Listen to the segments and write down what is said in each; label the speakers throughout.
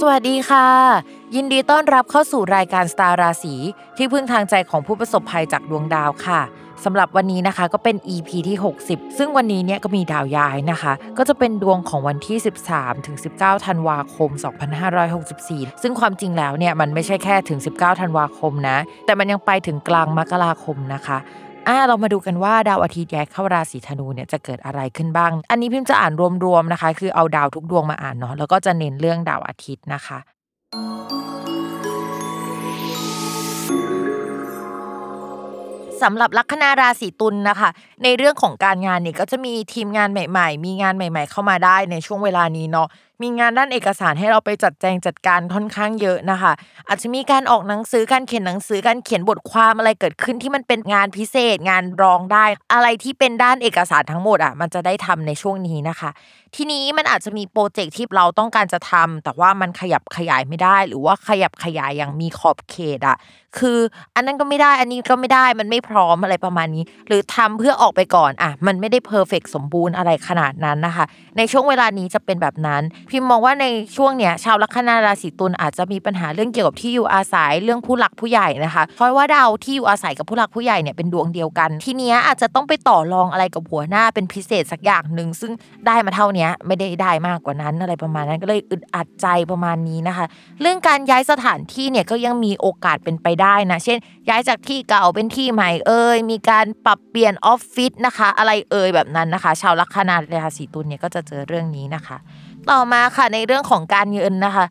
Speaker 1: สวัสดีค่ะ ยินดีต้อนรับเข้าสู่รายการสตาร์ราศีที่พึ่งทางใจของผู้ประสบภัยจากดวงดาวค่ะสำหรับวันนี้นะคะก็เป็น EP ที่ 60 ซึ่งวันนี้เนี่ยก็มีดาวย้ายนะคะ ก็จะเป็นดวงของวันที่ 13 ถึง 19 ธันวาคม 2564 ซึ่งความจริงแล้วเนี่ยมันไม่ใช่แค่ถึง 19 ธันวาคมนะ แต่มันยังไปถึงกลางมกราคมนะคะ อ่าเรามาดูกันว่าดาวอาทิตย์ย้ายเข้าราศีธนูเนี่ยจะเกิดอะไรขึ้นบ้าง อันนี้พิมพ์จะอ่านรวมๆนะคะ คือเอาดาวทุกดวงมาอ่านเนาะแล้วก็จะเน้นเรื่องดาวอาทิตย์นะคะ สำหรับลัคนาราศีตุลนะคะ ในเรื่องของการงานเนี่ยก็จะมีทีมงานใหม่ ๆ มีงานใหม่ ๆ เข้ามาได้ในช่วงเวลานี้เนาะ มีงานด้านเอกสารให้เราไปจัดแจงจัดการค่อนข้างเยอะนะคะ อาจจะมีการออกหนังสือการเขียนหนังสือการเขียนบทความอะไรเกิดขึ้นที่มันเป็นงานพิเศษงานรองได้ อะไรที่เป็นด้านเอกสารทั้งหมดอะมันจะได้ทำในช่วงนี้นะคะ ทีนี้มันอาจจะมีโปรเจกต์ที่เราต้องการจะทำแต่ว่ามันขยับขยายไม่ได้ หรือว่าขยับขยายอย่างมีขอบเขตอะคืออันนั้นก็ไม่ได้อันนี้ก็ไม่ได้มันไม่พร้อมอะไรประมาณนี้ หรือทำเพื่อออกไปก่อนอะมันไม่ได้เพอร์เฟกสมบูรณ์อะไรขนาดนั้นนะคะ ในช่วงเวลานี้จะเป็นแบบนั้นพิมมองว่าในช่วงเนี้ยชาวลัคนาราศีตุลอาจจะมีปัญหาเรื่องเกี่ยวกับที่อยู่อาศัยเรื่องผู้หลักผู้ใหญ่นะคะ เพราะว่าดาวที่อยู่อาศัยกับผู้หลักผู้ใหญ่เนี่ยเป็นดวงเดียวกัน ทีเนี้ยอาจจะต้องไปต่อรองอะไรกับหัวหน้าเป็นพิเศษสักอย่างหนึ่งซึ่งได้มาเท่านี้ไม่ได้ได้มากกว่านั้นอะไรประมาณนั้นก็เลยอึดอัดใจประมาณนี้นะคะ เรื่องการย้ายสถานที่เนี่ยก็ยังมีโอกาสเป็นไปได้นะ เช่น ย้ายจากที่เก่าเป็นที่ใหม่เอ่ยมีการปรับเปลี่ยนออฟฟิศนะคะ อะไรเอ่ยแบบนั้นนะคะ ชาวลัคนาราศีตุลเนี่ยก็จะเจอเรื่องนี้นะคะ ต่อมาค่ะในเรื่องของการเงินนะคะ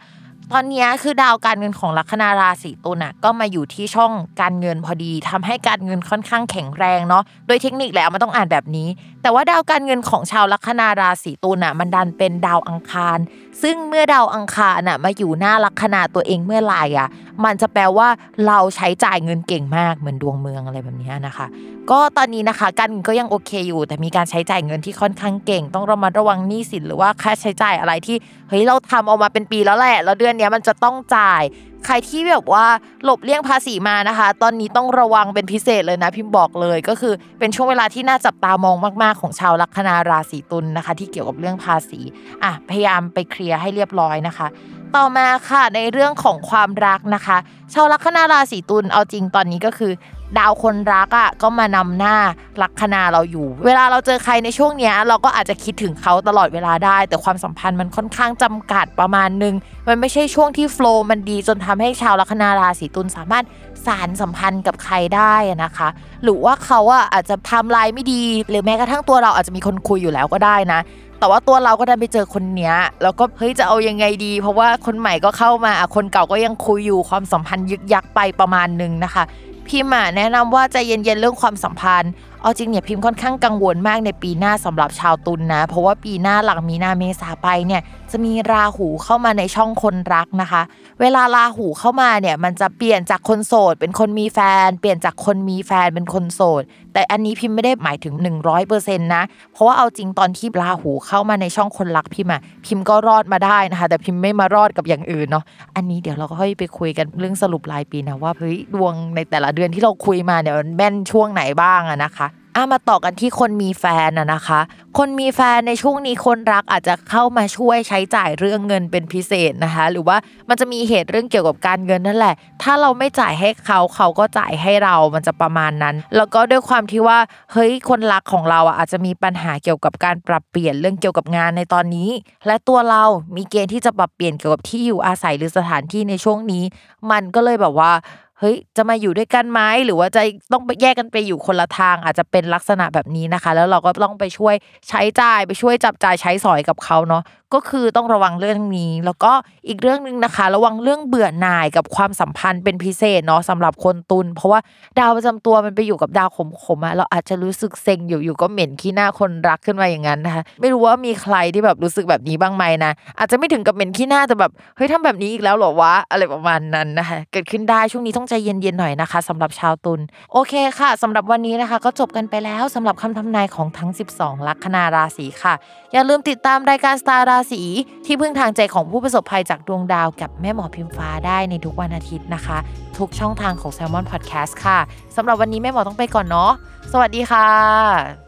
Speaker 1: ตอนนี้คือดาวการเงินของลัคนาราศีตุลน่ะก็มาอยู่ที่ช่องการเงินพอดีทำให้การเงินค่อนข้างแข็งแรงเนาะโดยเทคนิคแล้วมันต้องอ่านแบบนี้ แต่ว่าดาวการเงินของชาวลัคนาราศีตุลน่ะมันดันเป็นดาวอังคาร ซึ่งเมื่อดาวอังคารน่ะมาอยู่หน้าลัคนาตัวเองเมื่อไหร่อะ มันจะแปลว่าเราใช้จ่ายเงินเก่งมากเหมือนดวงเมืองอะไรแบบนี้นะคะ ก็ตอนนี้นะคะการเงินก็ยังโอเคอยู่ แต่มีการใช้จ่ายเงินที่ค่อนข้างเก่ง ต้องระมัดระวังหนี้สินหรือว่าค่าใช้จ่ายอะไรที่เฮ้ยเราทำออกมาเป็นปีแล้วแหละแล้วเดือนนี้มันจะต้องจ่าย ใครที่แบบว่าหลบเลี่ยงภาษีมานะคะ ตอนนี้ต้องระวังเป็นพิเศษเลยนะ พิมบอกเลยก็คือเป็นช่วงเวลาที่น่าจับตามองมากๆ ของชาวลัคนาราศีตุลนะคะ ที่เกี่ยวกับเรื่องภาษีอะพยายามไปเคลียร์ให้เรียบร้อยนะคะ ต่อมาค่ะในเรื่องของความรักนะคะ ชาวลัคนาราศีตุลเอาจริงตอนนี้ก็คือ ดาวคนรักอะก็มานำหน้าลัคนาเราอยู่ เวลาเราเจอใครในช่วงเนี้ยเราก็อาจจะคิดถึงเขาตลอดเวลาได้ แต่ความสัมพันธ์มันค่อนข้างจำกัดประมาณนึง มันไม่ใช่ช่วงที่โฟล์มันดีจนทำให้ชาวลัคนาราศีตุลสามารถสารสัมพันธ์กับใครได้นะคะ หรือว่าเขาอะอาจจะทำลายไม่ดี หรือแม้กระทั่งตัวเราอาจจะมีคนคุยอยู่แล้วก็ได้นะแต่ว่าตัวเราก็ดันไปเจอคนเนี้ยแล้วก็เฮ้ยจะเอายังไงดี เพราะว่าคนใหม่ก็เข้ามาคนเก่าก็ยังคุยอยู่ความสัมพันธ์ยึกยักไปประมาณนึงนะคะ พิมแนะนำว่าใจเย็นๆเรื่องความสัมพันธ์ เอาจริงเนี่ยพิมค่อนข้างกังวลมากในปีหน้าสำหรับชาวตุลนนะ เพราะว่าปีหน้าหลังมีนาเมษาไปเนี่ย จะมีราหูเข้ามาในช่องคนรักนะคะ เวลาราหูเข้ามาเนี่ยมันจะเปลี่ยนจากคนโสด เป็นคนมีแฟน เปลี่ยนจากคนมีแฟนเป็นคนโสด แต่อันนี้พิมไม่ได้หมายถึง 100%นะเพราะว่าเอาจริงตอนที่ราหูเข้ามาในช่องคนรักพิมอะพิมก็รอดมาได้นะคะ แต่พิมไม่มารอดกับอย่างอื่นเนาะอันนี้เดี๋ยวเราก็ค่อยไปคุยกันเรื่องสรุปรายปีนะว่าเฮ้ยดวงในแต่ละเดือนที่เราคุยมาเนี่ยแม่นช่วงไหนบ้างอะนะคะ อะมาต่อกันที่คนมีแฟนอะนะคะ คนมีแฟนในช่วงนี้คนรักอาจจะเข้ามาช่วยใช้จ่ายเรื่องเงินเป็นพิเศษนะคะ หรือว่ามันจะมีเหตุเรื่องเกี่ยวกับการเงินนั่นแหละ ถ้าเราไม่จ่ายให้เขาเขาก็จ่ายให้เรามันจะประมาณนั้น แล้วก็ด้วยความที่ว่าเฮ้ยคนรักของเราอะอาจจะมีปัญหาเกี่ยวกับการปรับเปลี่ยนเรื่องเกี่ยวกับงานในตอนนี้ และตัวเรามีเกณฑ์ที่จะปรับเปลี่ยนเกี่ยวกับที่อยู่อาศัยหรือสถานที่ในช่วงนี้ มันก็เลยแบบว่าเฮ้ยจะมาอยู่ด้วยกันไหมหรือว่าจะต้องไปแยกกันไปอยู่คนละทาง อาจจะเป็นลักษณะแบบนี้นะคะ แล้วเราก็ต้องไปช่วยใช้จ่ายไปช่วยจับจ่ายใช้สอยกับเขาเนาะก็คือต้องระวังเรื่องนี้ แล้วก็อีกเรื่องหนึ่งนะคะ ระวังเรื่องเบื่อหน่ายกับความสัมพันธ์เป็นพิเศษเนาะสำหรับคนตุลเพราะว่าดาวประจำตัวมันไปอยู่กับดาวขมๆอะเราอาจจะรู้สึกเซ็งอยู่อยู่ก็เหม็นขี้หน้าคนรักขึ้นมาอย่างนั้นนะคะไม่รู้ว่ามีใครที่แบบรู้สึกแบบนี้บ้างไหมนะอาจจะไม่ถึงกับเหม็นขี้หน้าแต่แบบเฮ้ยทำแบบนี้อีกแล้วหรอวะอะไรประมาณนั้นนะคะเกิดขึ้นได้ช่วงนี้ต้องใจเย็นๆหน่อยนะคะสำหรับชาวตุลโอเคค่ะสำหรับวันนี้นะคะ ก็จบกันไปแล้วสำหรับคำทำนายของทั้ง 12 ลัคนาราศีค่ะ อย่าลืมติดตามรายการสตาร์ราศีที่พึ่งทางใจของผู้ประสบภัยจากดวงดาวกับแม่หมอพิมฟ้าได้ในทุกวันอาทิตย์นะคะ ทุกช่องทางของ s ซ l m o n Podcast ค่ะสำหรับวันนี้แม่หมอต้องไปก่อนเนาะสวัสดีค่ะ